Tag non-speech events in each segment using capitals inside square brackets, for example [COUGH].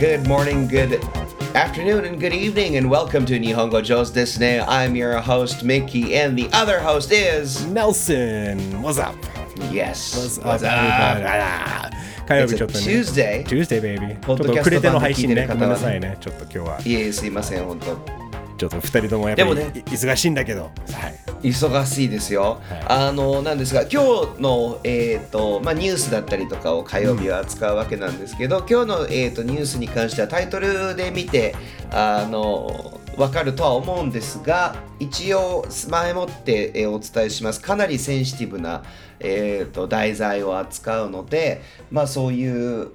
good morning, good afternoon, and good evening, and welcome to Nihongo Joe's Disney. I'm your host, Mickey, and the other host is. Nelson, what's up? Yes. What's up, What's everybody? up? あら火曜 It's 日 a ちょっとね。 Tuesday. Tuesday, baby. ちょっとポッドキャスト遅れての配信ね。版で聞いてる方はねごめんなさいね。ちょっと今日は。いえ、すいません、本当。 ちょっと二人ともやっぱりでもねい忙しいんだけど。はい。忙しいですよ、はあのなんですが今日の、えーとまあ、ニュースだったりとかを火曜日は扱うわけなんですけど、今日の、えー、とニュースに関してはタイトルで見てあの分かるとは思うんですが一応前もって、えーお伝えしますかなりセンシティブな、えー、と題材を扱うので、まあ、そういう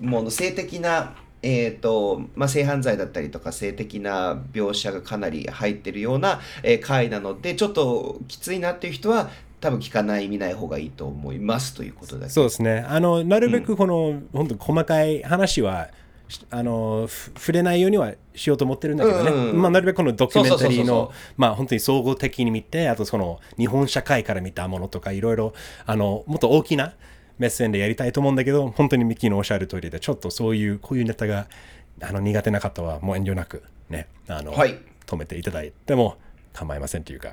もの性的なえーとまあ、性犯罪だったりとか性的な描写がかなり入ってるような、えー回なのでちょっときついなっていう人は多分聞かない見ない方がいいと思いますということだけそうですね。あの、なるべくこの、本当細かい話は、しあの、ふ触れないようにはしようと思ってるんだけどね。うんうんまあ、なるべくこのドキュメンタリーの、まあ、本当に総合的に見て、あとその、日本社会から見たものとか、いろいろ、あの、もっと大きな目線でやりたいと思うんだけど、本当にミッキーのおっしゃる通りで、ちょっとそういう、こういうネタが、あの、苦手な方は、もう遠慮なく、ね、あの、はい止めていただいても構いませんというか、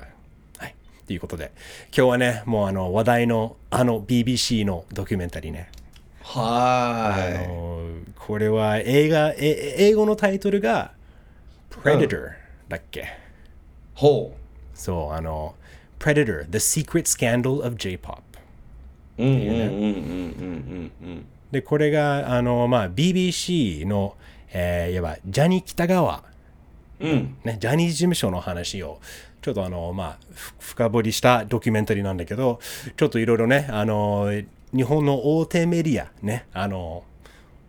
はい。ということで、今日はね、もうあの話題のあの BBC のドキュメンタリーね。はいのこれは映画、え英語のタイトルが Predator だっけ、ほそう、あの Predator, The Secret Scandal of J-Pop。ううんうんうんうんうんうんで、これがあの、まあ、BBC の、えー、いわばジャニー北川。うん。うんね、ジャニーズ事務所の話をちょっとあの、まあ、ふ深掘りしたドキュメンタリーなんだけど、ちょっといろいろね、あの、日本の大手メディア、ね、あの、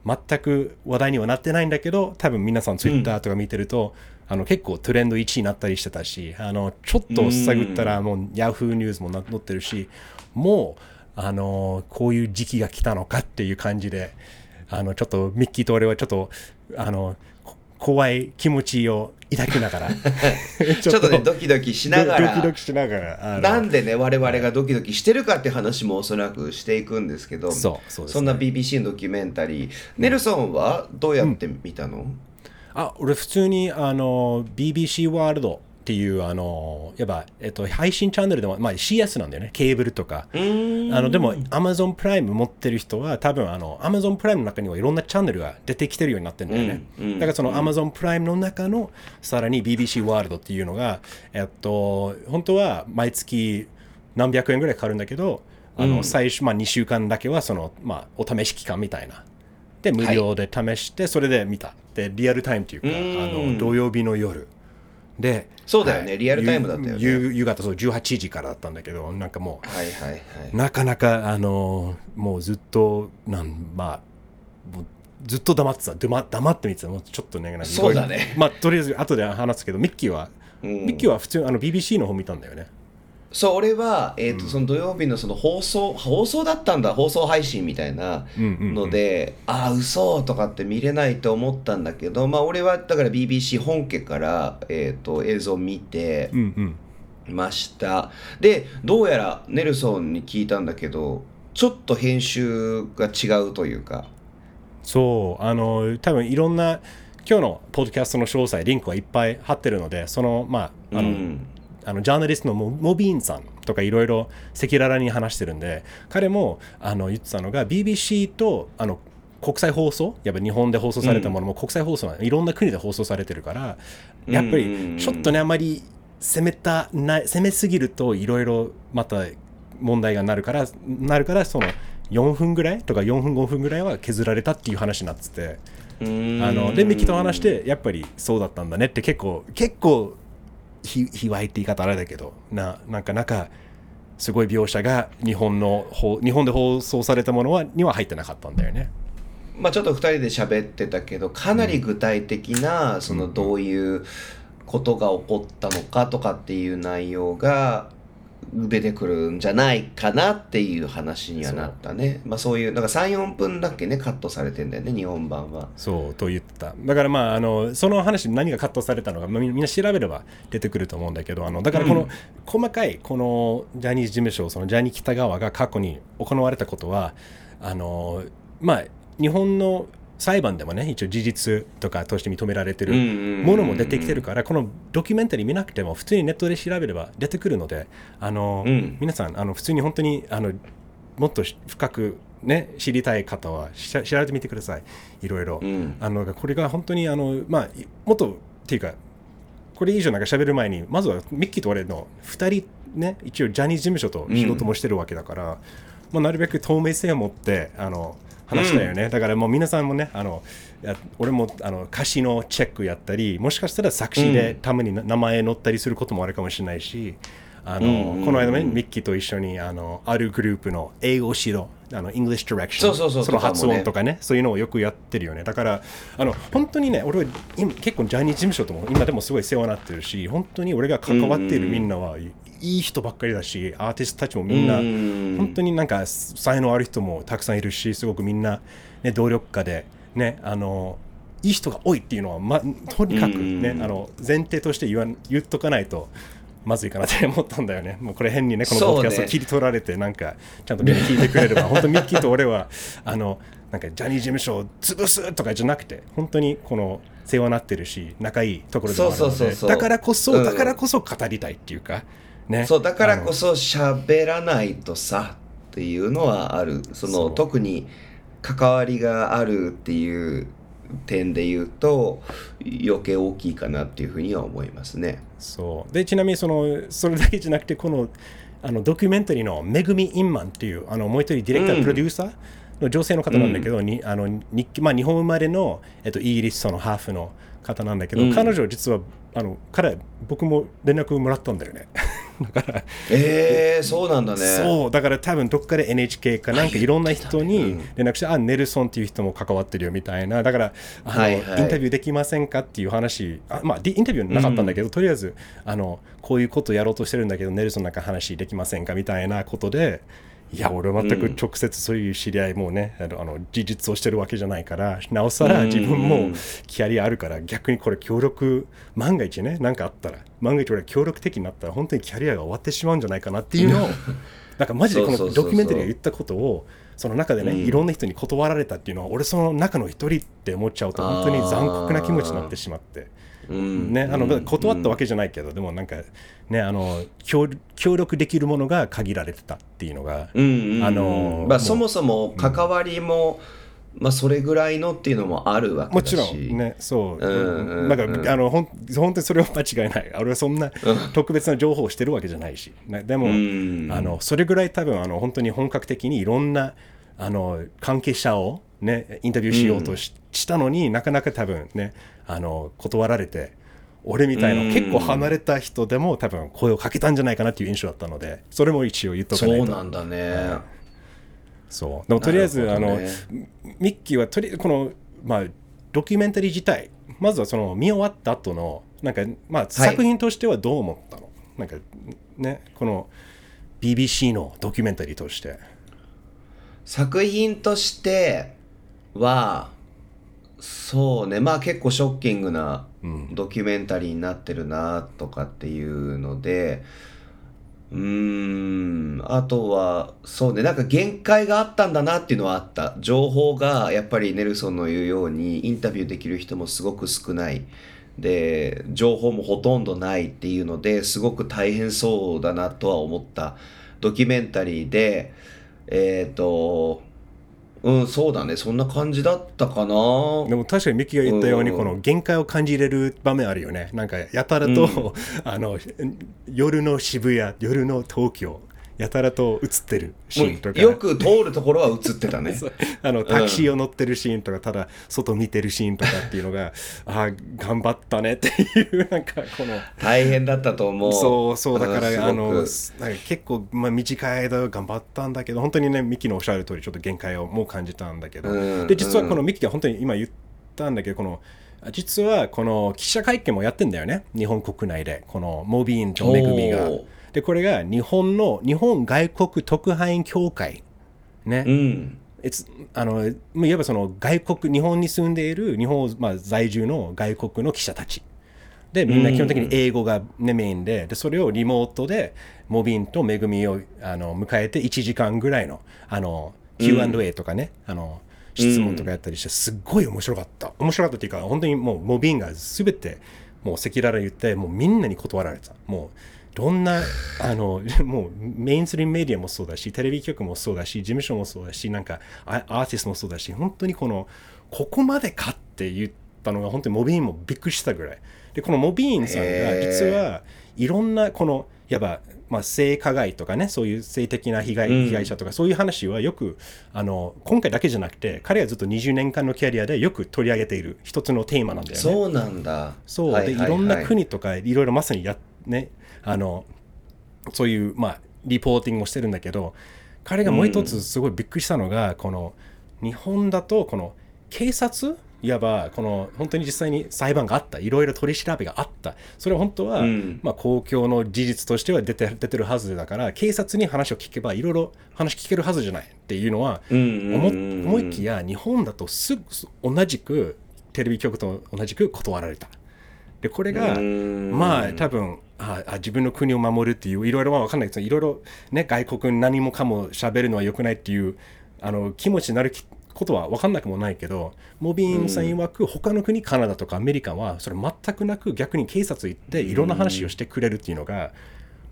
全く話題にはなってないんだけど、多分皆さんツイッターとか見てると、あの結構トレンド1位になったりしてたし、あのちょっと探ったらもうヤフーニュースもな載ってるし、もうあのこういう時期が来たのかっていう感じで、あのちょっとミッキーと俺はちょっとあのこ怖い気持ちを抱きながらち [LAUGHS] ちょっとねドキドキしながらドキドキしながらなんでね我々がドキドキしてるかって話もおそらくしていくんですけどそうそうですね。んな BBC のドキュメンタリーネルソンはどうやって見たの、あ俺普通にあの BBC ワールドっていうあのやっぱ、えっと、配信チャンネルでも、まあ、CS なんだよね。ケーブルとか。あのでも Amazon プライム持ってる人は多分あの Amazon プライムの中にはいろんなチャンネルが出てきてるようになってるんだよね、うんうん。だからその Amazon プライムの中のさらに BBC ワールドっていうのがえっと本当は毎月何百円ぐらいかかるんだけどあの最初、まあ、2週間だけはその、まあ、お試し期間みたいな。で無料で試してそれで見た、でリアルタイムっていうかあの土曜日の夜でそうだよね。リアルタイムだったよね。夕夕方そう18時からだったんだけどなんかもうはいはいはい。なかなかあのもうずっとなんまあずっと黙ってた。黙黙って見てた。もうちょっとねなんかそうだね。まあとりあえず後で話すけどミッキーは、うん。ミッキーは普通あの BBC の方見たんだよねそう俺は、えーとその土曜日のその放送放送だったんだ放送配信みたいなので、ああ嘘とかって見れないと思ったんだけどまあ俺はだから BBC 本家から、えー、と映像を見てうんうん。ました、でどうやらネルソンに聞いたんだけどちょっと編集が違うというか。そうあの多分いろんな今日のポッドキャストの詳細リンクはいっぱい貼ってるのでそのまああの、うんあのジャーナリストのモモビーンさんとかいろいろ赤裸々に話してるんで彼もあの言ってたのが BBC とあの国際放送やっぱ日本で放送されたものも国際放送ないろんな国で放送されてるからやっぱりちょっとねあまり攻めたな攻めすぎるといろいろまた問題がなるからなるからその4分ぐらいとか4分5分ぐらいは削られたっていう話になっててうん。あのでミキと話してやっぱりそうだったんだねって結構結構ひ卑猥って言い方あれだけどななんかなんかすごい描写が日本のほ日本で放送されたものはには入ってなかったんだよね。まあ、ちょっと2人で喋ってたけどかなり具体的なそのどういうことが起こったのかとかっていう内容が出てくるんじゃないかなっていう話にはなったね。まあそういうなんか34分だっけねカットされてんだよね日本版は。そうと言ってた。だからまああのその話何がカットされたのか、まあみみんな調べれば出てくると思うんだけどあのだからこの、うん。細かいこのジャニーズ事務所そのジャニー喜多川が過去に行われたことはあのまあ日本の裁判でもね一応事実とかとして認められてるうんうんうんうん。ものも出てきてるからこのドキュメンタリー見なくても普通にネットで調べれば出てくるのであの、うん。皆さんあの普通に本当にあのもっと深くね知りたい方はし調べてみてください。いろいろ、うん。あのこれが本当にあのまあいもっとっていうかこれ以上なんか喋る前にまずはミッキーと俺の2人ね一応ジャニーズ事務所と仕事もしてるわけだから、まあ、なるべく透明性を持ってあの話したよね、だからもう皆さんもねあのや俺もあの歌詞のチェックやったりもしかしたら作詞でたまにな名前載ったりすることもあるかもしれないしあの、うんうん。うんこの間ねミッキーと一緒にあのあるグループの英語指導あの English Direction そうそうそう。の発音とかかね。そういうのをよくやってるよね。だからあの本当にね俺は今結構ジャニーズ事務所とも今でもすごい世話になってるし本当に俺が関わっているみんなはいいい人ばっかりだしアーティストたちもみんなうん。本当になんか才能ある人もたくさんいるしすごくみんな、ね、努力家でねあのいい人が多いっていうのは、ま、とにかくねうん。あの前提として言わん言っとかないとまずいかなって思ったんだよね。[LAUGHS] もうこれ変にね、このポッドキャスト切り取られて、なんか、ちゃんとみんな聞いてくれれば、[LAUGHS] 本当ミッキーと俺は、あの、なんかジャニーズ事務所を潰すとかじゃなくて、本当にこの世話になってるし、仲いいところでもあるので、そうそうそうそうだからこそ、うんだからこそ語りたいっていうか、ね。そうだからこそそ喋らないとさっていうのはあるその特に関わりがあるっていう点で言うと余計大きいかなっていうふうには思いますね。そう。でちなみにそのそれだけじゃなくてこのあのドキュメンタリーのめぐみインマンっていうあのもう一人ディレクター、うん。プロデューサーの女性の方なんだけど、にあの日記まあ、日本生まれの、えっと、イギリスのハーフの方なんだけど、うん。彼女実はあの彼僕も連絡もらったんだよねだから。えー、そうなんだね。そう。だから多分どっかで NHK かなんかいろんな人に連絡して、あネルソンっていう人も関わってるよみたいな。だからあの、はいはい。インタビューできませんかっていう話あまあでインタビューなかったんだけど、とりあえずあのこういうことやろうとしてるんだけどネルソンなんか話できませんかみたいなことでいや俺は全く直接そういう知り合いもね、あのあの事実をしてるわけじゃないからなおさら自分もキャリアあるから逆にこれ協力万が一ね何かあったら万が一俺協力的になったら本当にキャリアが終わってしまうんじゃないかなっていうのを [LAUGHS] なんかマジでこのドキュメンタリーが言ったことをその中でね、うん。いろんな人に断られたっていうのは俺その中の一人って思っちゃうと本当に残酷な気持ちになってしまって。うん。ね、あの断ったわけじゃないけど、でもなんか、ね、あの協協力できるものが限られてたっていうのが、あのまあ、そもそも関わりも、まあ、それぐらいのっていうのもあるわけもだし。ちろんね、そう、なんかあのほん本当にそれは間違いない、俺はそんな特別な情報をしてるわけじゃないし、ねでも、うん。あのそれぐらい多分あの本当に本格的にいろんなあの関係者を、ね、インタビューしようとし,、したのになかなか多分ねあの断られて俺みたいなうん結構離れた人でも多分声をかけたんじゃないかなっていう印象だったのでそれも一応言っとかないと。そうなんだね。そう。でもとりあえず、あのミッキーはとりこの、まあ、ドキュメンタリー自体まずはその見終わった後のなんか、まあ、作品としてはどう思ったの、なんかねこの BBC のドキュメンタリーとして。作品としてはそうね。まあ結構ショッキングなドキュメンタリーになってるなとかっていうのでうーん。あとはそうね。なんか限界があったんだなっていうのはあった。情報がやっぱりネルソンの言うようにインタビューできる人もすごく少ない。で情報もほとんどないっていうのですごく大変そうだなとは思った。ドキュメンタリーでえっ、とうんそうだね。そんな感じだったかな。でも確かにミッキーが言ったようにうん。この限界を感じれる場面あるよね。なんかやたらと、[LAUGHS] あの夜の渋谷夜の東京やたらと映ってるシーンとか。よく通るところは映ってたね。[LAUGHS] あのタクシーを乗ってるシーンとか、ただ外見てるシーンとかっていうのがああ頑張ったねっていうなんかこの。大変だったと思う。そうそうだから、あのなんか結構、まあ、短い間頑張ったんだけど本当にねミキのおっしゃる通りちょっと限界をもう感じたんだけど、うんで実はこのミキが本当に今言ったんだけどこの実はこの記者会見もやってんだよね。日本国内で。このモビーンとめぐみがでこれが日本の日本外国特派員協会ね、うん。あのいわばその外国日本に住んでいる日本、まあ、在住の外国の記者たち。でみんな基本的に英語が、ねメインで。でそれをリモートでモビンとめぐみをあの迎えて1時間ぐらいのあの Q&A とかね、あの質問とかやったりして、すっごい面白かった。面白かったっていうか、本当にもう、モビーンが全て、もう赤裸々に言って、もうみんなに断られた。もう、どんな、あの、[LAUGHS] もうメインストリームメディアもそうだし、テレビ局もそうだし、事務所もそうだし、なんかアアーティストもそうだし、本当にこの、ここまでかって言ったのが、本当にモビーンもびっくりしたぐらい。で、このモビーンさんが、実はいろんな、この、やっぱ、まあ、性加害とかね、そういう性的な被害,、うん。被害者とか、そういう話はよく、あの、今回だけじゃなくて、彼はずっと20年間のキャリアでよく取り上げている一つのテーマなんだよね。そうなんだ。そう、でいろんな国とかいろいろまさにやねあのそういうまあリポーティングをしてるんだけど彼がもう一つすごいびっくりしたのが、この日本だとこの警察？いわばこの本当に実際に裁判があった。いろいろ取り調べがあった。それは本当は、うん。まあ、公共の事実としては出て出てるはずだから警察に話を聞けばいろいろ話聞けるはずじゃないっていうのはうんうんうん思思いきや日本だとすぐ同じくテレビ局と同じく断られた。でこれがうん。まあ多分ああ自分の国を守るっていういろいろは分かんないですいろいろね外国に何もかも喋るのは良くないっていうあの気持ちになるきことは分かんなくもないけどモビーンさん曰く他の国カナダとかアメリカはそれ全くなく逆に警察行っていろんな話をしてくれるっていうのが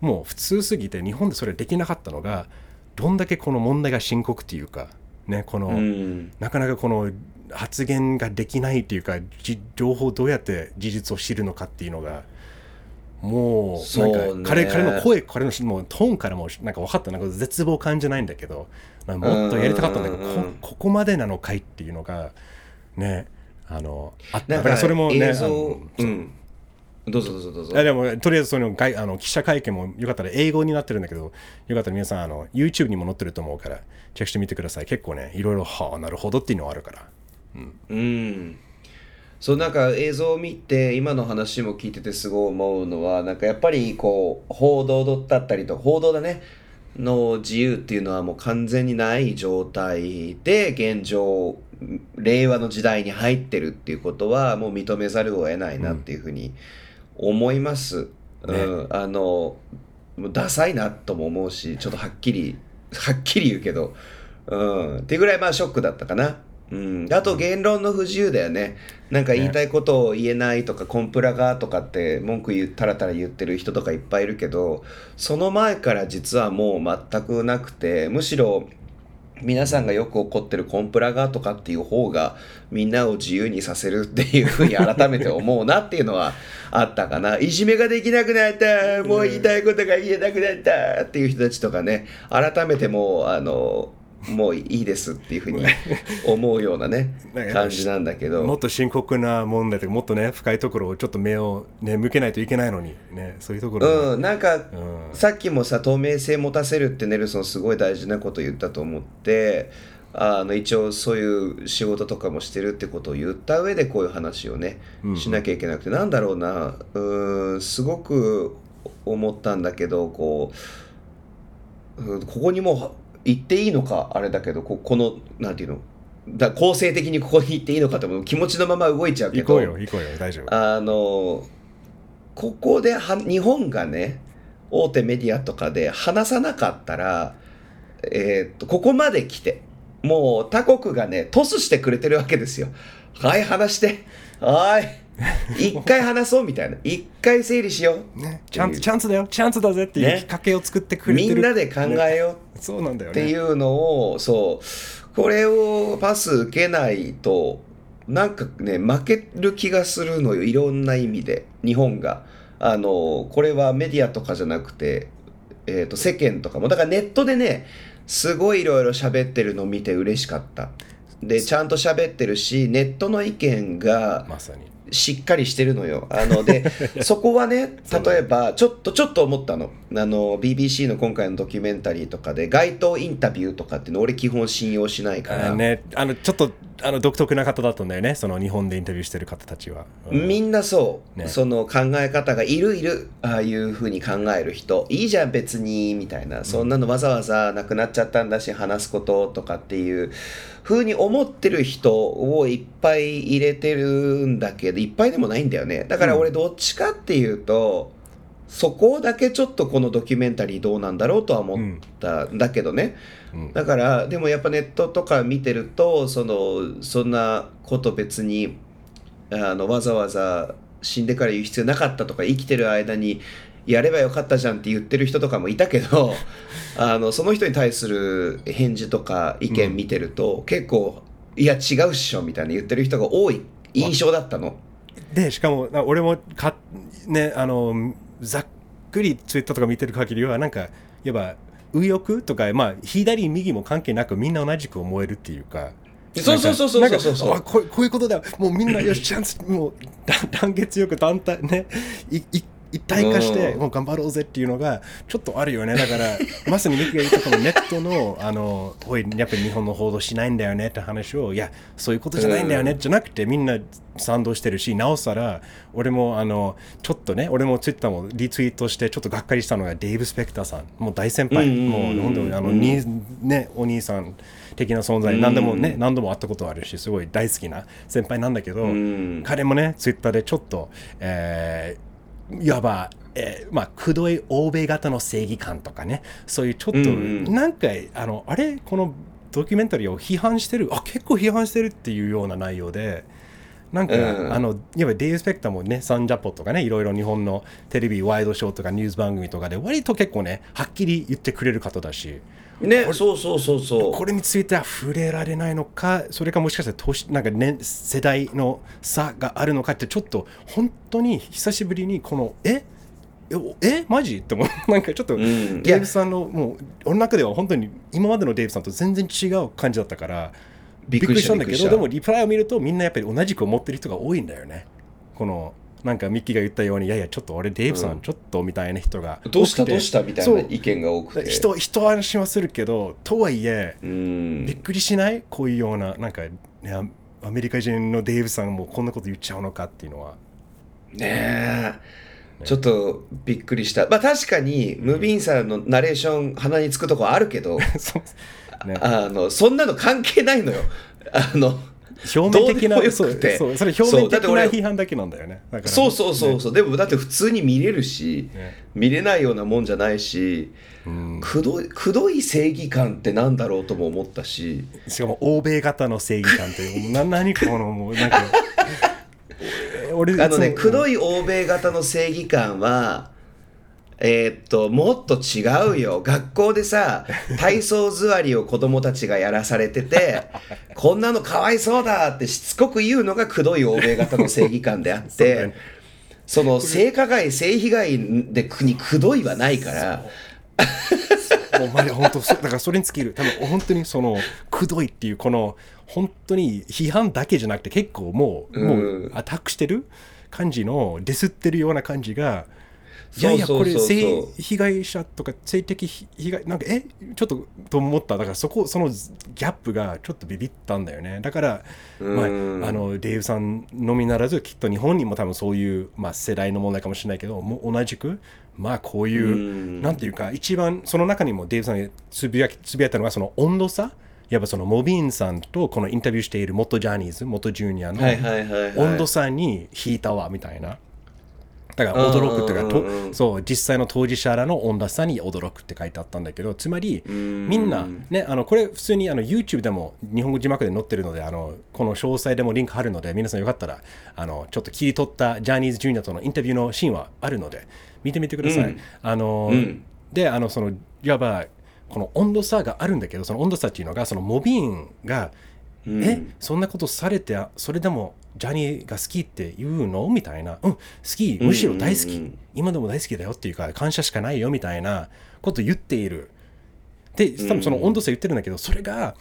もう普通すぎて日本でそれできなかったのがどんだけこの問題が深刻っていうかねこの、うん。なかなかこの発言ができないっていうかじ情報をどうやって事実を知るのかっていうのがもうそうね。なんか彼彼の声彼のもうトーンからもなんか分かった。なんか絶望感じゃないんだけどもっとやりたかったんだけどうん。うんうんこここまでなのかいっていうのがねあのあだかなんからそれもねどうぞどうぞどうぞ。でもとりあえずその外あの記者会見もよかったら英語になってるんだけどよかったら皆さんあの YouTube にも載ってると思うからチェックしてみてください。結構ねいろいろはあなるほどっていうのはあるから。うんそうなんか映像を見て今の話も聞いててすごい思うのはなんかやっぱりこう報道だったりと報道だね。の自由っていうのはもう完全にない状態で現状令和の時代に入ってるっていうことはもう認めざるを得ないなっていうふうに思います。うん、あのもうダサいなとも思うしちょっとはっきりはっきり言うけど、うん、っていうぐらいまあショックだったかな。うん、あと言論の不自由だよね。なんか言いたいことを言えないとか、コンプラがとかって文句言うたらたら言ってる人とかいっぱいいるけど、その前から実はもう全くなくて、むしろ皆さんがよく怒ってるコンプラがとかっていう方がみんなを自由にさせるっていうふうに改めて思うなっていうのはあったかな。いじめができなくなった。もう言いたいことが言えなくなったっていう人たちとかね、改めてもう、あの、もういいですっていうふうに [LAUGHS] 思うようなね感じなんだけど。もっと深刻な問題とかもっとね深いところをちょっと目を、ね、向けないといけないのにねそういうところうん、なんか、うん。さっきもさ透明性持たせるってネルソンすごい大事なこと言ったと思ってあの一応そういう仕事とかもしてるってことを言った上でこういう話をね、うんしなきゃいけなくてなんだろうなうーんすごく思ったんだけどこううんここにも言っていいのかあれだけどここのなんていうの？だ構成的にここに行っていいのかってもう気持ちのまま動いちゃうけど行こうよ行こうよ大丈夫。あのここでは日本がね大手メディアとかで話さなかったら、えーっとここまで来てもう他国がねトスしてくれてるわけですよ。はい話して。はい [LAUGHS] 一回話そうみたいな。一回整理しよう、ね、チャンスチャンスだよ。チャンスだぜっていうね。きっかけを作ってくれてる。みんなで考えよう。そうなんだよね。っていうのをそう。これをパス受けないとなんかね負ける気がするのよ。いろんな意味で。日本が。あのこれはメディアとかじゃなくて、えー、と世間とかも。だからネットでねすごいいろいろ喋ってるのを見て嬉しかった。でちゃんと喋ってるしネットの意見がまさにしっかりしてるのよ。あので [LAUGHS] そこはね例えばちょっとちょっと思ったの。あの BBC の今回のドキュメンタリーとかで街頭インタビューとかっていうの俺基本信用しないから、あね。あのちょっとあの独特な方だったんだよね。その日本でインタビューしてる方たちは、うん。みんなそう、ね。その考え方がいるいるああいうふうに考える人。いいじゃん別にみたいな。そんなのわざわざなくなっちゃったんだし話すこととかっていう。ふうに思ってる人をいっぱい入れてるんだけどいっぱいでもないんだよね。だから俺どっちかっていうと、そこだけちょっとこのドキュメンタリーどうなんだろうとは思ったん。だけどね、うん。だからでもやっぱネットとか見てるとそのそんなこと別にあのわざわざ死んでから言う必要なかったとか生きてる間にやればよかったじゃんって言ってる人とかもいたけど [LAUGHS] あのその人に対する返事とか意見見てると、結構いや違うっしょみたいな言ってる人が多い印象だったの。でしかもな俺もかねあのざっくりツイッターとか見てる限りはなんかいわば右翼とかまあ左右も関係なくみんな同じく思えるっていうか。そうそうそうそうそう。そうこういうことだ。もうみんなよしチャンスもう団団結よく団体ね。いい一体化してうん。もう頑張ろうぜっていうのがちょっとあるよね。だから [LAUGHS] まさにミキが言ったこのネットのあのおいやっぱり日本の報道しないんだよねって話をいやそういうことじゃないんだよねじゃなくてみんな賛同してるしなおさら俺もあのちょっとね俺もツイッターもリツイートしてちょっとがっかりしたのがデーブ・スペクターさん。もう大先輩。うんもう本当にあのにねお兄さん的な存在。何でもね何度も会ったことあるしすごい大好きな先輩なんだけどん。彼もねツイッターでちょっとえーいわばえーまあ、くどい欧米型の正義感とかね。そういうちょっと、うんうん。なんかあのあれ？このドキュメンタリーを批判してる？あ結構批判してるっていうような内容で。なんか、うんあのいわばデイブ・スペクターもねサンジャポとかねいろいろ日本のテレビワイドショーとかニュース番組とかで割と結構ねはっきり言ってくれる方だしね。そうそうそうそう。これについては触れられないのかそれかもしかして年なんか、ね、世代の差があるのかってちょっと本当に久しぶりにこのえ？ええ？マジ？って思う。[LAUGHS] なんかちょっと、ん。デイブさんのもう俺の中では本当に今までのデイブさんと全然違う感じだったからびっくりしたんだけどでもリプライを見るとみんなやっぱり同じく思ってる人が多いんだよね。このなんかミッキーが言ったようにいやいやちょっと俺デイブさうん。んちょっとみたいな人がどうしたどうしたみたいな意見が多くて。人人はしはするけどとはいえうん。びっくりしない？こういうようななんか、ね、アアメリカ人のデイブさんもこんなこと言っちゃうのかっていうのは。ねえ。ちょっとびっくりした。まあ確かにムビンさんのナレーション鼻につくとこあるけど [LAUGHS] ね。あのそんなの関係ないのよ。あの表面的なそうくて。そうそれ表面的な批判だけなんだよね。そうそうそうねそう、でもだって普通に見れるし、ね。見れないようなもんじゃないしうん。くどいくどい正義感ってなんだろうとも思ったし。しかも欧米型の正義感という。[LAUGHS] な何このもうなんか [LAUGHS] 俺あのねくどいい欧米型の正義感はえーっともっと違うよ。学校でさ [LAUGHS] 体操座りを子供たちがやらされてて [LAUGHS] こんなのかわいそうだってしつこく言うのがくどい欧米型の正義感であって [LAUGHS] ね。その性加害性被害で国くどいはないから。もうマジ本当だからそれに尽きる。多分本当にそのくどいっていうこの本当に批判だけじゃなくて結構もう、もうアタックしてる感じのディスってるような感じがいやいやこれ性被害者とか性的被害なんかえちょっとと思った。だからそこそのギャップがちょっとビビったんだよね。だから、まあ、あうんのデイブさんのみならずきっと日本にも多分そういう、まあ、世代の問題かもしれないけどもう同じくまあこういう、うん。なんていうか一番その中にもデイブさんがつぶやきつぶやいたのがその温度差。やっぱそのモビーンさんとこのインタビューしている元ジャニーズ元ジュニアの温度差に引いたわみたいな。だから驚くっていうか、うんうんうんとそう実際の当事者らの温度差に驚くって書いてあったんだけどつまりん。みんなねあのこれ普通にあの YouTube でも日本語字幕で載ってるのであのこの詳細でもリンク貼るので皆さんよかったらあのちょっと切り取ったジャニーズジュニアとのインタビューのシーンはあるので見てみてください。うん。あのうん。であのそのいわばこの温度差があるんだけどその温度差っていうのがそのモビーンがうん。えそんなことされてそれでもジャニーが好きって言うの？みたいな、うん、好き、むしろ大好き、うんうんうん今でも大好きだよっていうか、感謝しかないよみたいなこと言っている。で、多分その温度差言ってるんだけど、それが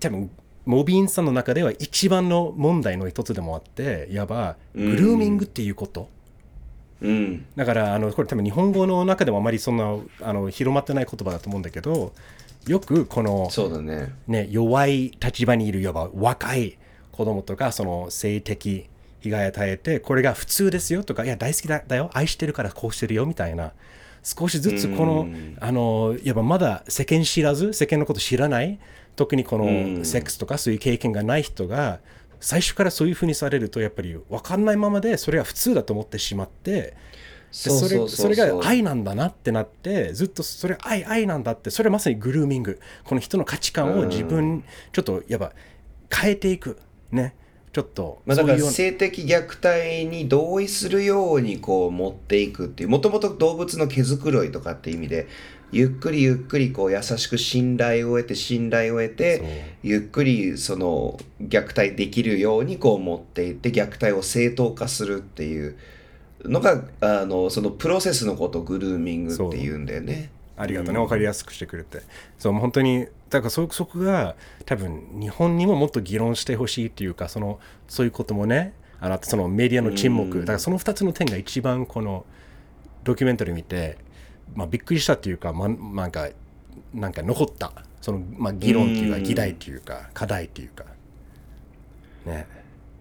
多分モビーンさんの中では一番の問題の一つでもあって、いわばグルーミングっていうこと。うん。だからあのこれ多分日本語の中でもあまりそんなあの広まってない言葉だと思うんだけどよくこのそうだね。ね、弱い立場にいるいわば若い子供とかその性的被害を与えてこれが普通ですよとかいや大好きだだよ愛してるからこうしてるよみたいな少しずつこのうん。あのいわばまだ世間知らず世間のこと知らない特にこうん。のセックスとかそういう経験がない人が最初からそういうふうにされるとやっぱり分かんないままでそれが普通だと思ってしまってでそれそれが愛なんだなってなってずっとそれ愛愛なんだってそれまさにグルーミング。この人の価値観を自分ちょっとやっぱ変えていくねちょっとまあ、だから性的虐待に同意するようにこう持っていくっていうもともと動物の毛づくろいとかっていう意味でゆっくりゆっくりこう優しく信頼を得て信頼を得てゆっくりその虐待できるようにこう持っていって虐待を正当化するっていうのがあのそのプロセスのことをグルーミングっていうんだよね。ありがとうね、分かりやすくしてくれて。そう、本当に、だからそそこが多分日本にももっと議論してほしいっていうか、そのそういうこともね、あのそのメディアの沈黙、だからその2つの点が一番このドキュメンタリー見て、まあ、びっくりしたっていうか、ま、なんか、なんか残った、その、まあ、議論っていうか、議題っていうか、課題っていうか。ね。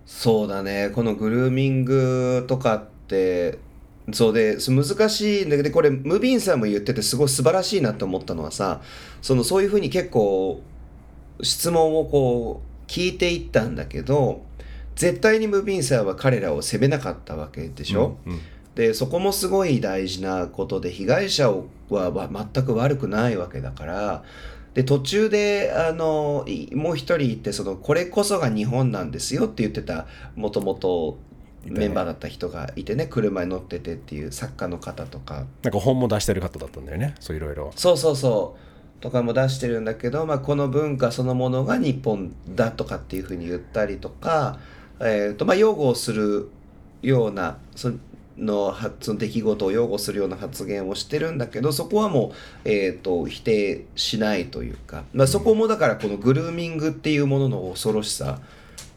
そうだね、このグルーミングとかって、そうで難しいんだけどこれムビンさんも言っててすごい素晴らしいなと思ったのはさそのそういうふうに結構質問をこう聞いていったんだけど絶対にムビンさんは彼らを責めなかったわけでしょ、うんうん、でそこもすごい大事なことで被害者は全く悪くないわけだからで途中であのもう一人いてそのこれこそが日本なんですよって言ってたもともとメンバーだった人がいてね車に乗っててっていう作家の方とか。なんか本も出してる方だったんだよね。そういろいろ。そうそうそう。とかも出してるんだけど、まあ、この文化そのものが日本だとかっていうふうに言ったりとか、えーとまあ、擁護をするようなそのその出来事を擁護するような発言をしてるんだけどそこはもう、えーと、否定しないというか、まあ、そこもだからこのグルーミングっていうものの恐ろしさ、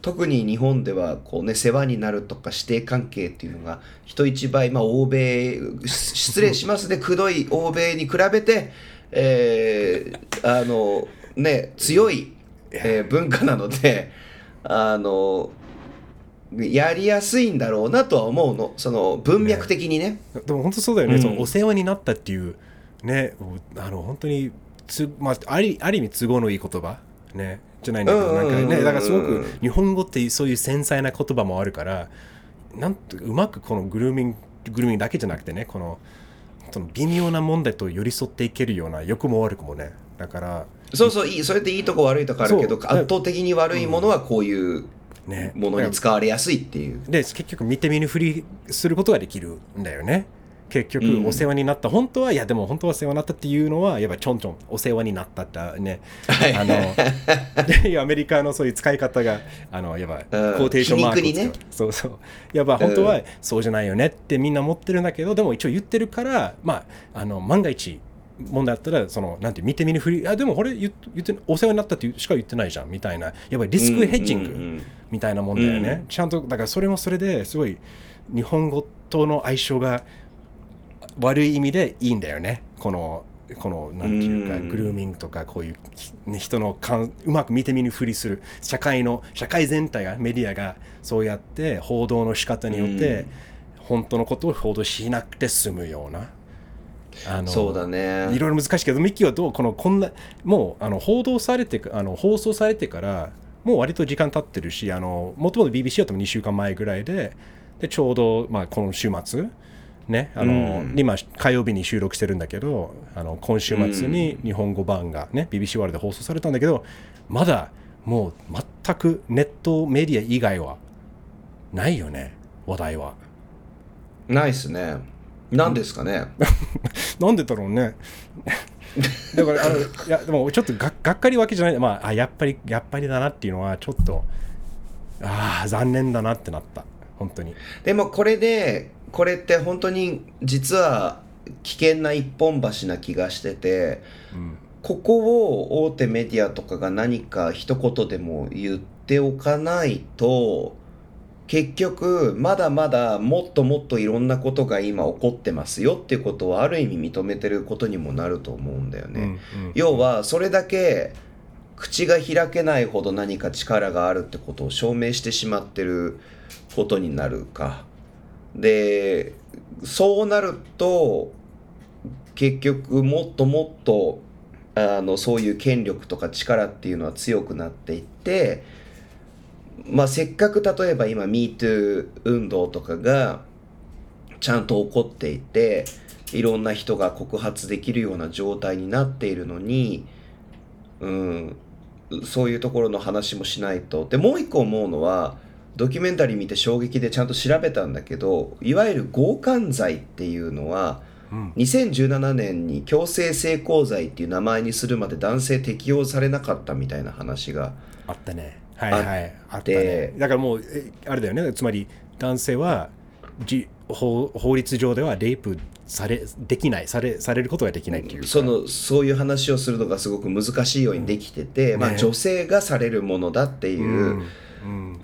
特に日本ではこう、ね、世話になるとか師弟関係っていうのが人一倍、まあ、欧米失礼しますね。くどい欧米に比べて、えー、あのね強い、えー、文化なのであのやりやすいんだろうなとは思うの。その文脈的にね、ね、でも本当そうだよね、うん、そのお世話になったっていうねあの本当につ、まあ、ありある意味都合のいい言葉。ねじゃないんだけど、なんかね、だからすごく日本語ってそういう繊細な言葉もあるから、なんとうまくこのグルーミング、グルーミングだけじゃなくてね、この、その微妙な問題と寄り添っていけるような、良くも悪くもね。だから、そうそう、いい、それっていいとこ悪いとこあるけど、圧倒的に悪いものはこういう、ね、ものに使われやすいっていう。で、結局見て見ぬふりすることができるんだよね。結局お世話になった、うん、本当はいやでも本当はお世話になったっていうのはやっぱちょんちょんお世話になったってね、あの [LAUGHS] アメリカのそういう使い方があのやっぱコーテーションマークを使う、ね、そうそう。やっぱ本当はそうじゃないよねってみんな思ってるんだけどでも一応言ってるからまああの万が一問題あったらそのなんて見て見ぬふりあでもこれ言ってお世話になったってしか言ってないじゃんみたいな。やっぱりリスクヘッジングみたいなもんだよね、うんうん、ちゃんとだからそれもそれですごい日本語との相性が悪い意味でいいんだよね。このこのなんていうかグルーミングとかこういう、ね、人のかんうまく見て見ぬふりする。社会の社会全体がメディアがそうやって報道の仕方によって本当のことを報道しなくて済むような。あのそうだね。いろいろ難しいけどミッキーはどうこのこんなもうあの報道されてあの放送されてからもう割と時間経ってるしあのもともと BBC は多分2週間前ぐらいででちょうど、まあ、この週末ね、あの、うん、今火曜日に収録してるんだけどあの今週末に日本語版がね、うん、BBC ワールドで放送されたんだけどまだもう全くネットメディア以外はないよね話題は。ないっすね。何ですかね。[LAUGHS] なんでだろうね。[LAUGHS] だからあのいやでもちょっとががっかりわけじゃない。まああやっぱりやっぱりだなっていうのはちょっとああ残念だなってなった。本当に。でもこれでこれって本当に実は危険な一本橋な気がしてて、うん、ここを大手メディアとかが何か一言でも言っておかないと結局まだまだもっともっといろんなことが今起こってますよっていうことをある意味認めてることにもなると思うんだよね。うんうん、要はそれだけ口が開けないほど何か力があるってことを証明してしまってることになるか。でそうなると結局もっともっとあのそういう権力とか力っていうのは強くなっていってまあせっかく例えば今 MeToo 運動とかがちゃんと起こっていていろんな人が告発できるような状態になっているのに、うん、そういうところの話もしないと。でもう一個思うのはドキュメンタリー見て衝撃でちゃんと調べたんだけどいわゆる強姦罪っていうのはうん。2017年に強制性交罪っていう名前にするまで男性適用されなかったみたいな話があったね。はいはい。あったでね。だからもうえあれだよね。つまり男性はじ法法律上ではレイプされできない。されされることができないっていうか。そのそういう話をするのがすごく難しいようにできてて、まあ、ね。女性がされるものだっていう、うん。うん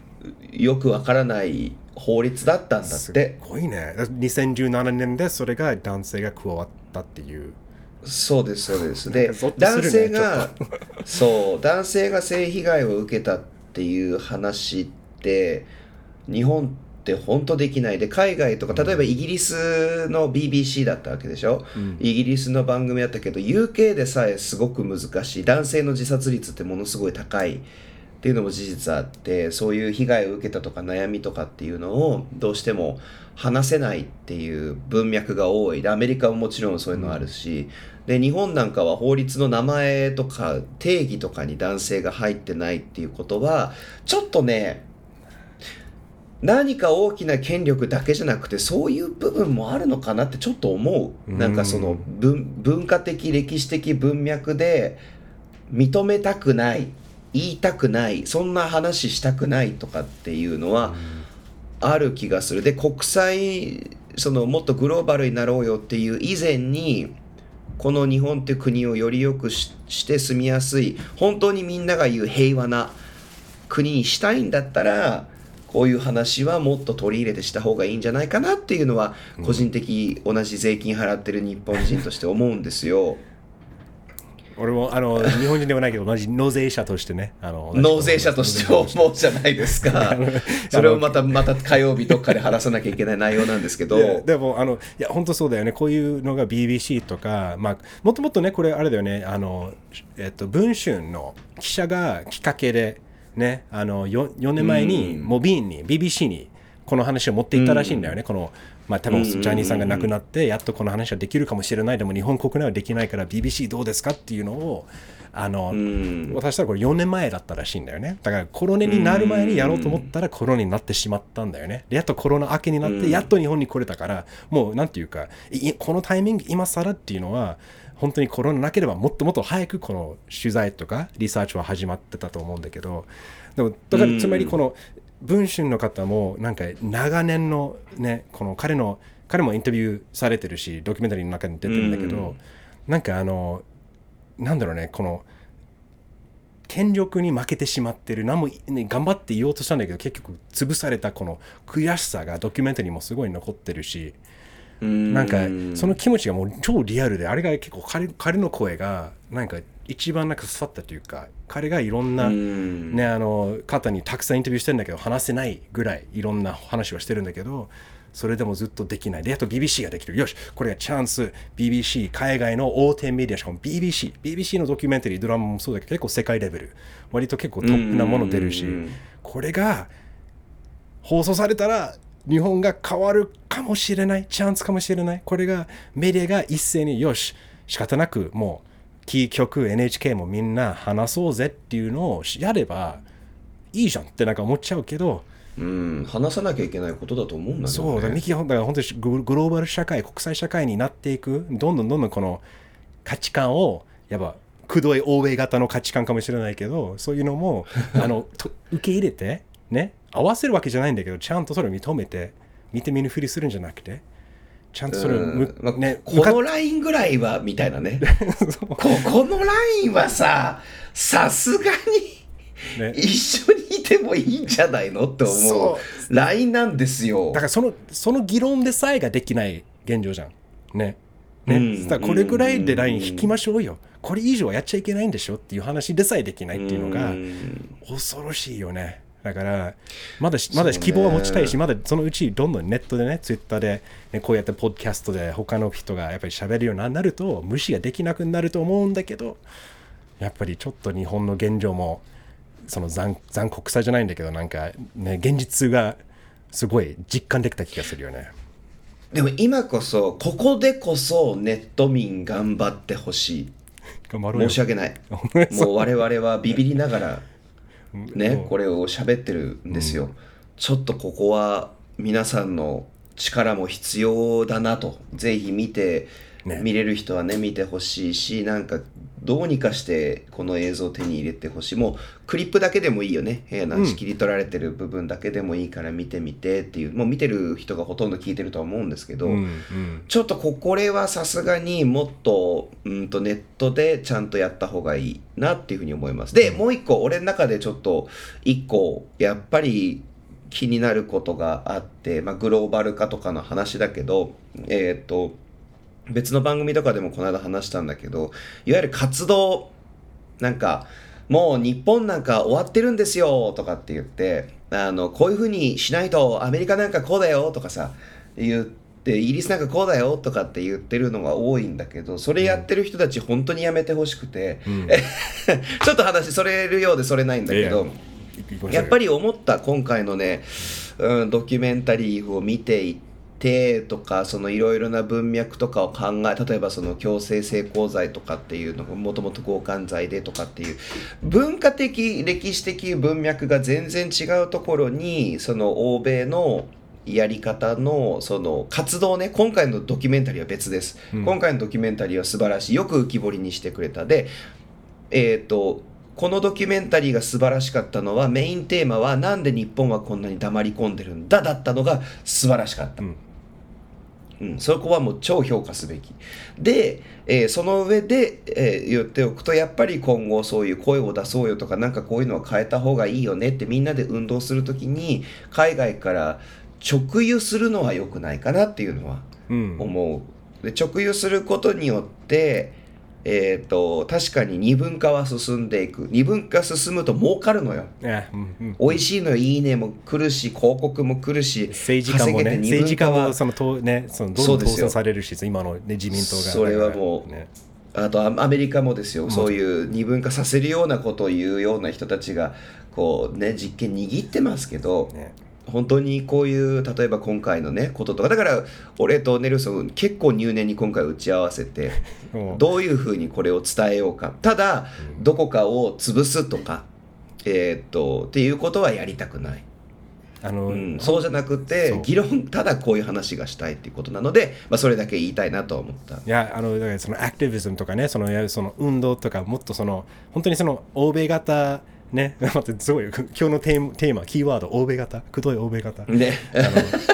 よくわからない法律だったんだっすてごいね。だ2017年でそれが男性が加わったっていう。そうですそうです。でなんかゾッとす男性が [LAUGHS] そう男性が性被害を受けたっていう話って日本って本当できない。で海外とか例えばイギリスの BBC だったわけでしょ、うん。イギリスの番組だったけど UK でさえすごく難しい。男性の自殺率ってものすごい高いっていうのも事実あってそういう被害を受けたとか悩みとかっていうのをどうしても話せないっていう文脈が多い。でアメリカももちろんそういうのあるし、で日本なんかは法律の名前とか定義とかに男性が入ってないっていうことはちょっとね何か大きな権力だけじゃなくてそういう部分もあるのかなってちょっと思う、うん。なんかその文文化的歴史的文脈で認めたくない言いたくないそんな話したくないとかっていうのはある気がするで国際そのもっとグローバルになろうよっていう以前にこの日本って国をより良くしして住みやすい本当にみんなが言う平和な国にしたいんだったらこういう話はもっと取り入れてした方がいいんじゃないかなっていうのは個人的同じ税金払ってる日本人として思うんですよ。俺もあの日本人ではないけど同じ納税者としてねあの納税者として思うじゃないですか。[LAUGHS] それをまたまた火曜日どっかで話さなきゃいけない内容なんですけど。でもあのいや本当そうだよね。こういうのが BBC とかまあもともとねこれあれだよね。あのえっと文春の記者がきっかけでねあの 4, 4年前にうん。モビーンに BBC にこの話を持っていったらしいんだよね、このまあ多分うんジャニーさんが亡くなってやっとこの話はできるかもしれない。でも日本国内はできないから BBC どうですかっていうのをあの、うん。渡したらこれ4年前だったらしいんだよね。だからコロナになる前にやろうと思ったらコロナになってしまったんだよね。でやっとコロナ明けになってやっと日本に来れたからもうなんていうかいこのタイミング今更っていうのは本当にコロナなければもっともっと早くこの取材とかリサーチは始まってたと思うんだけどでもだからつまりこの文春の方もなんか長年のねこの彼の彼もインタビューされてるしドキュメンタリーの中に出てるんだけど、なんかあのなんだろうねこの権力に負けてしまってる何も、ね、頑張って言おうとしたんだけど結局潰されたこの悔しさがドキュメンタリーにもすごい残ってるしなんかその気持ちがもう超リアルであれが結構彼彼の声がなんか一番なんか刺さったというか彼がいろんな、うん。ね、あの方にたくさんインタビューしてるんだけど話せないぐらいいろんな話はしてるんだけどそれでもずっとできない。であと BBC ができる。よしこれがチャンス BBC 海外の大手メディアしかも BBC BBC のドキュメンタリードラマもそうだけど結構世界レベル。割と結構トップなもの出るしうん。これが放送されたら日本が変わるかもしれない。チャンスかもしれない。これがメディアが一斉によし仕方なくもうキー局 NHK もみんな話そうぜっていうのをやればいいじゃんってなんか思っちゃうけどうん、話さなきゃいけないことだと思うんだけど、ね、そうだミキはだから本当にググローバル社会国際社会になっていくどんどんどんどんこの価値観をやっぱくどい欧米型の価値観かもしれないけどそういうのも [LAUGHS] あのと受け入れてね合わせるわけじゃないんだけどちゃんとそれを認めて見て見ぬふりするんじゃなくてちゃんとそれをむうんまあねこのラインぐらいはみたいなね [LAUGHS] ここのラインはささすがにね一緒にいてもいいんじゃないのって思そうラインなんですよだからそのその議論でさえができない現状じゃん。ね。ね。うんだこれぐらいでライン引きましょうよ。これ以上はやっちゃいけないんでしょっていう話でさえできないっていうのがうん恐ろしいよね。だからまだしまだ希望は持ちたいし、まだそのうちどんどんネットでね、ツイッターで、ね、こうやってポッドキャストで他の人がやっぱり喋るようになると無視ができなくなると思うんだけどやっぱりちょっと日本の現状もその残残酷さじゃないんだけどなんかね現実がすごい実感できた気がするよね。でも今こそここでこそネット民頑張ってほしい。申し訳な [LAUGHS] い。もう我々はビビりながらねうん。これを喋ってるんですよ、ちょっとここは皆さんの力も必要だなとぜひ見て、ね。見れる人はね見てほしいしなんかどうにかしてこの映像を手に入れてほしい。もうクリップだけでもいいよね。変なうん仕切り取られてる部分だけでもいいから見てみてっていう。もう見てる人がほとんど聞いてるとは思うんですけど、うんうん。ちょっとここれはさすがにもっとうんとネットでちゃんとやった方がいいなっていうふうに思います。で、もう一個俺の中でちょっと一個やっぱり気になることがあって、まあ、グローバル化とかの話だけど、えっ、と別の番組とかでもこの間話したんだけどいわゆる活動なんかもう日本なんか終わってるんですよとかって言ってあのこういうふうにしないとアメリカなんかこうだよとかさ言ってイギリスなんかこうだよとかって言ってるのが多いんだけどそれやってる人たち本当にやめてほしくて、うん [LAUGHS] ちょっと話それるようでそれないんだけど。やっぱりり思った今回のね、うん、ドキュメンタリーを見ていてとかそのいろいろな文脈とかを考え例えばその強制性交罪とかっていうのがもともと強姦罪でとかっていう文化的歴史的文脈が全然違うところにその欧米のやり方のその活動ね今回のドキュメンタリーは別です、うん。今回のドキュメンタリーは素晴らしい。よく浮き彫りにしてくれた。でえっ、とこのドキュメンタリーが素晴らしかったのはメインテーマはなんで日本はこんなに黙り込んでるんだだったのが素晴らしかった、うんうん、そこはもう超評価すべき。で、えーその上で、えー言っておくとやっぱり今後そういう声を出そうよとかなんかこういうのは変えた方がいいよねってみんなで運動するときに海外から直輸するのは良くないかなっていうのはうん。思う。で直輸することによって、えー、と確かに二分化は進んでいく。二分化進むと儲かるのよ。いやうんうん。美味しいのよ。いいねも来るし広告も来るし政治家もね政治家はもそのとねそのどんどん当選されるし今のね自民党が。それはもうね。あとアアメリカもですよ。ん。そういう二分化させるようなことを言うような人たちがこうね実権握ってますけどね本当にこういう例えば今回のねこととかだから俺とネルソン結構入念に今回打ち合わせてどういうふうにこれを伝えようか。ただどこかを潰すとかえーっとっていうことはやりたくない、あの、うん、そうじゃなくて議論ただこういう話がしたいっていうことなので、まあ、それだけ言いたいなとは思った。いやあのだからそのアクティビズムとかねそのその運動とかもっとその本当にその欧米型ね。[LAUGHS] 待ってすごい今日のテーマテーマキーワード欧米型？くどい欧米型？あのね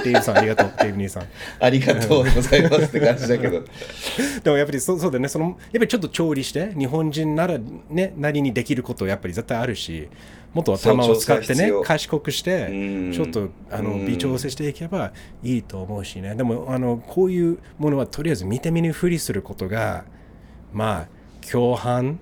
デイブさんありがとうデイブ兄さん。[LAUGHS] ありがとうございますって感じだけど。[LAUGHS] でもやっぱりそうそうだよね。そのやっぱりちょっと調理して日本人ならねなりにできることやっぱり絶対あるしもっと頭を使ってね賢くしてうん。ちょっとあのうん。微調整していけばいいと思うしね。でもあのこういうものはとりあえず見て見ぬふりすることがまあ共犯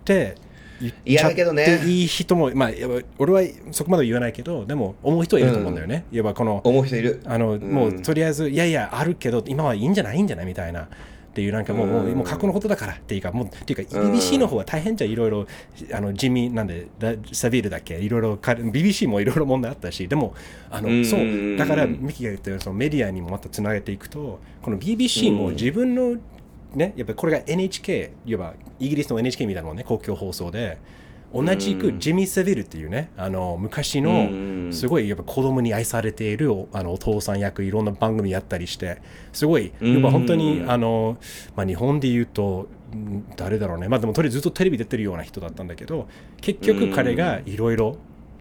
って言っいやちゃっだけどね。ていい人もまあやっぱ俺はそこまで言わないけどでも思う人はいると思うんだよね、いわばこの思う人いる。あの、ん。もうとりあえずいやいやあるけど今はいいんじゃないんじゃないみたいな。っていうなんかもう,、もう過去のことだから。っていうかもうっていうかうん。BBC の方は大変じゃん。いろいろあの地味なんでだサビルだっけ？いろいろか BBC もいろいろ問題あったし。でもあの、うんそう。だからミキが言ったようにそのメディアにもまたつなげていくとこの BBC も自分のねやっぱりこれが NHK いわばイギリスの NHK みたいなもんね公共放送で。同じくジミー・セビルっていうねあの昔のうん。すごいやっぱ子供に愛されているおあのお父さん役いろんな番組やったりしてすごいやっぱ本当にあの、まあ、日本で言うとん誰だろうね。まあでもとりあえずずっとテレビ出てるような人だったんだけど結局彼がいろいろ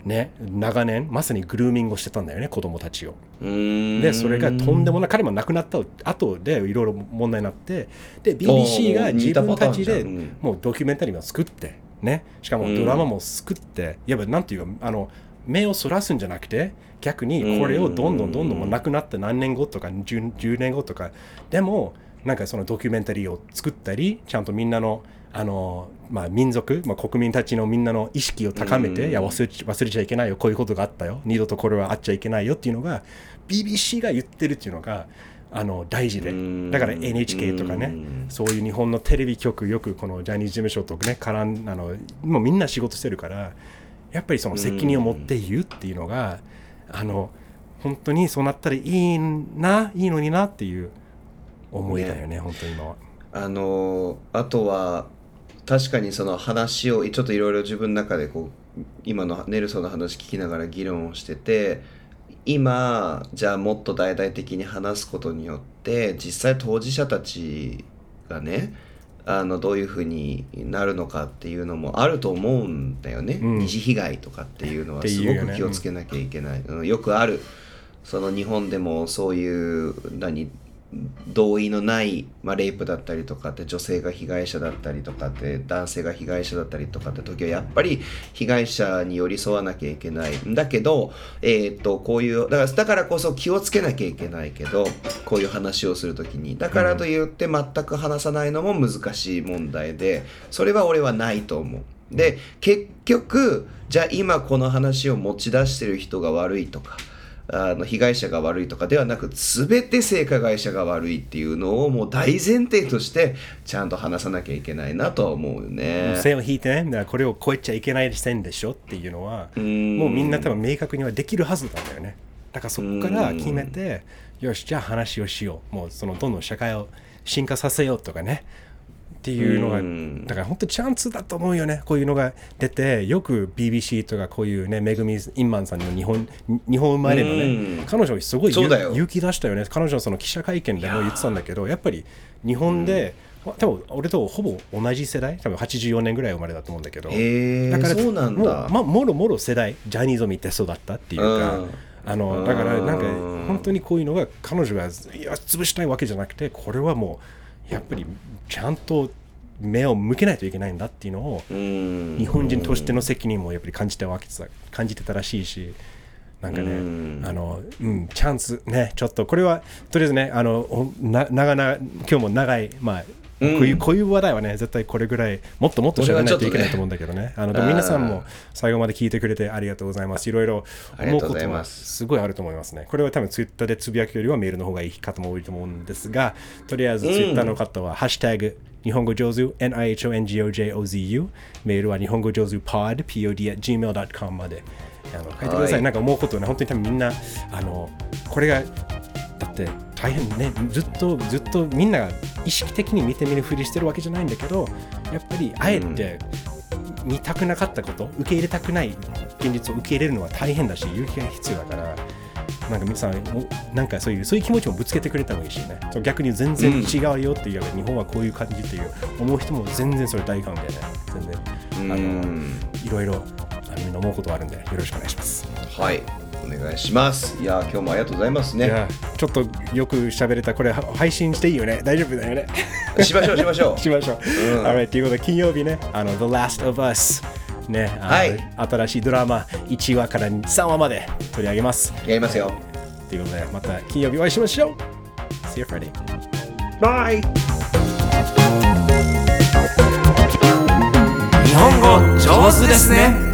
ね長年まさにグルーミングをしてたんだよね子供たちを。ででそれがとんでもない彼も亡くなった後でいろいろ問題になってで BBC が自分たちでもうドキュメンタリーも作ってねしかもドラマも作って、いわばなんていうかあの目をそらすんじゃなくて逆にこれをどんどんどんどんもう亡くなって何年後とか 10, 10年後とかでもなんかそのドキュメンタリーを作ったりちゃんとみんなのあの、まあ、民族、まあ、国民たちのみんなの意識を高めて、うん。いや忘れち忘れちゃいけないよこういうことがあったよ。二度とこれはあっちゃいけないよっていうのが BBC が言ってるっていうのがあの大事で。うん。だから NHK とかねうん。そういう日本のテレビ局よくこのジャニーズ事務所とね絡んあのもうみんな仕事してるからやっぱりその責任を持って言うっていうのがあの本当にそうなったらいいないいのになっていう思いだよね。本当に今は。あのあとは確かにその話をちょっといろいろ自分の中でこう今のネルソンの話聞きながら議論をしてて今じゃあもっと大々的に話すことによって実際当事者たちがねあのどういうふうになるのかっていうのもあると思うんだよね、うん。二次被害とかっていうのはすごく気をつけなきゃいけない、うん。よくある。その日本でもそういう何同意のない、まあ、レイプだったりとかって女性が被害者だったりとかって男性が被害者だったりとかって時はやっぱり被害者に寄り添わなきゃいけない。んだけど、えー、とこういうだからだからこそ気をつけなきゃいけないけどこういう話をする時に。だからといって全く話さないのも難しい問題でそれは俺はないと思う。で結局じゃあ今この話を持ち出してる人が悪いとかあの被害者が悪いとかではなく全て性加害者が悪いっていうのをもう大前提としてちゃんと話さなきゃいけないなとは思うよね。線を引いてねだからこれを超えちゃいけない線でしょっていうのはん。もうみんな多分明確にはできるはずなんだよね。だからそこから決めてよしじゃあ話をしよう。もうそのどんどん社会を進化させようとかねっていうのがうん。だから本当チャンスだと思うよね。こういうのが出てよく BBC とかこういうねめぐみインマンさんの日本日本生まれのうん。ね彼女すごい勇気出したよね。彼女のその記者会見でも言ってたんだけどやっぱり日本で、多分俺とほぼ同じ世代多分84年ぐらい生まれだと思うんだけどだからそうなんだ。もうまあ、もろもろ世代ジャニーズを見て育ったっていうか、うん。あのだからなんかうん本当にこういうのが彼女がいや潰したいわけじゃなくてこれはもうやっぱりちゃんと目を向けないといけないんだっていうのをうん。日本人としての責任もやっぱり感じてわけさ感じてたらしいしなんかね、うん。あの、うん、チャンスね、ちょっとこれは、とりあえずね、あの、おな長々、今日も長い、まあ、こういう、こういう話題はね、絶対これぐらい、もっともっと喋らないといけないと思うんだけどね。あの、でも皆さんも最後まで聞いてくれてありがとうございます。いろいろ思うことはざいます。すごいあると思いますね。これは多分ツイッターでつぶやくよりはメールの方がいい方も多いと思うんですが、とりあえずツイッターの方は、ハッシュタグ、日本語上手 NIHONGOJOZU メールは日本語上手 pod pod at gmail.com まで。あの書いてください、はい。なんか思うことをね本当に多分みんなあのこれがだって大変ねずっとずっとみんなが意識的に見て見ぬふりしてるわけじゃないんだけどやっぱりあえて見たくなかったこと受け入れたくない現実を受け入れるのは大変だし勇気が必要だからなんか皆さんもなんかそういうそういう気持ちもぶつけてくれた方がいいしね。そう逆に全然違うよっていう、日本はこういう感じっていう思う人も全然それ大歓迎でね。全然。あうのん。いろいろあのみんな思うことはあるんでよろしくお願いします。はい。お願いします。いや今日もありがとうございますね。いやちょっとよく喋れたこれは配信していいよね？大丈夫だよね？しましょうしましょう。[LAUGHS] しましょう。うん Alright ということで金曜日ねあの The Last of Us ね、はい新しいドラマ1話から3話まで取り上げます。やりますよ。ということでまた金曜日お会いしましょう See you Friday バイ日本語上手ですね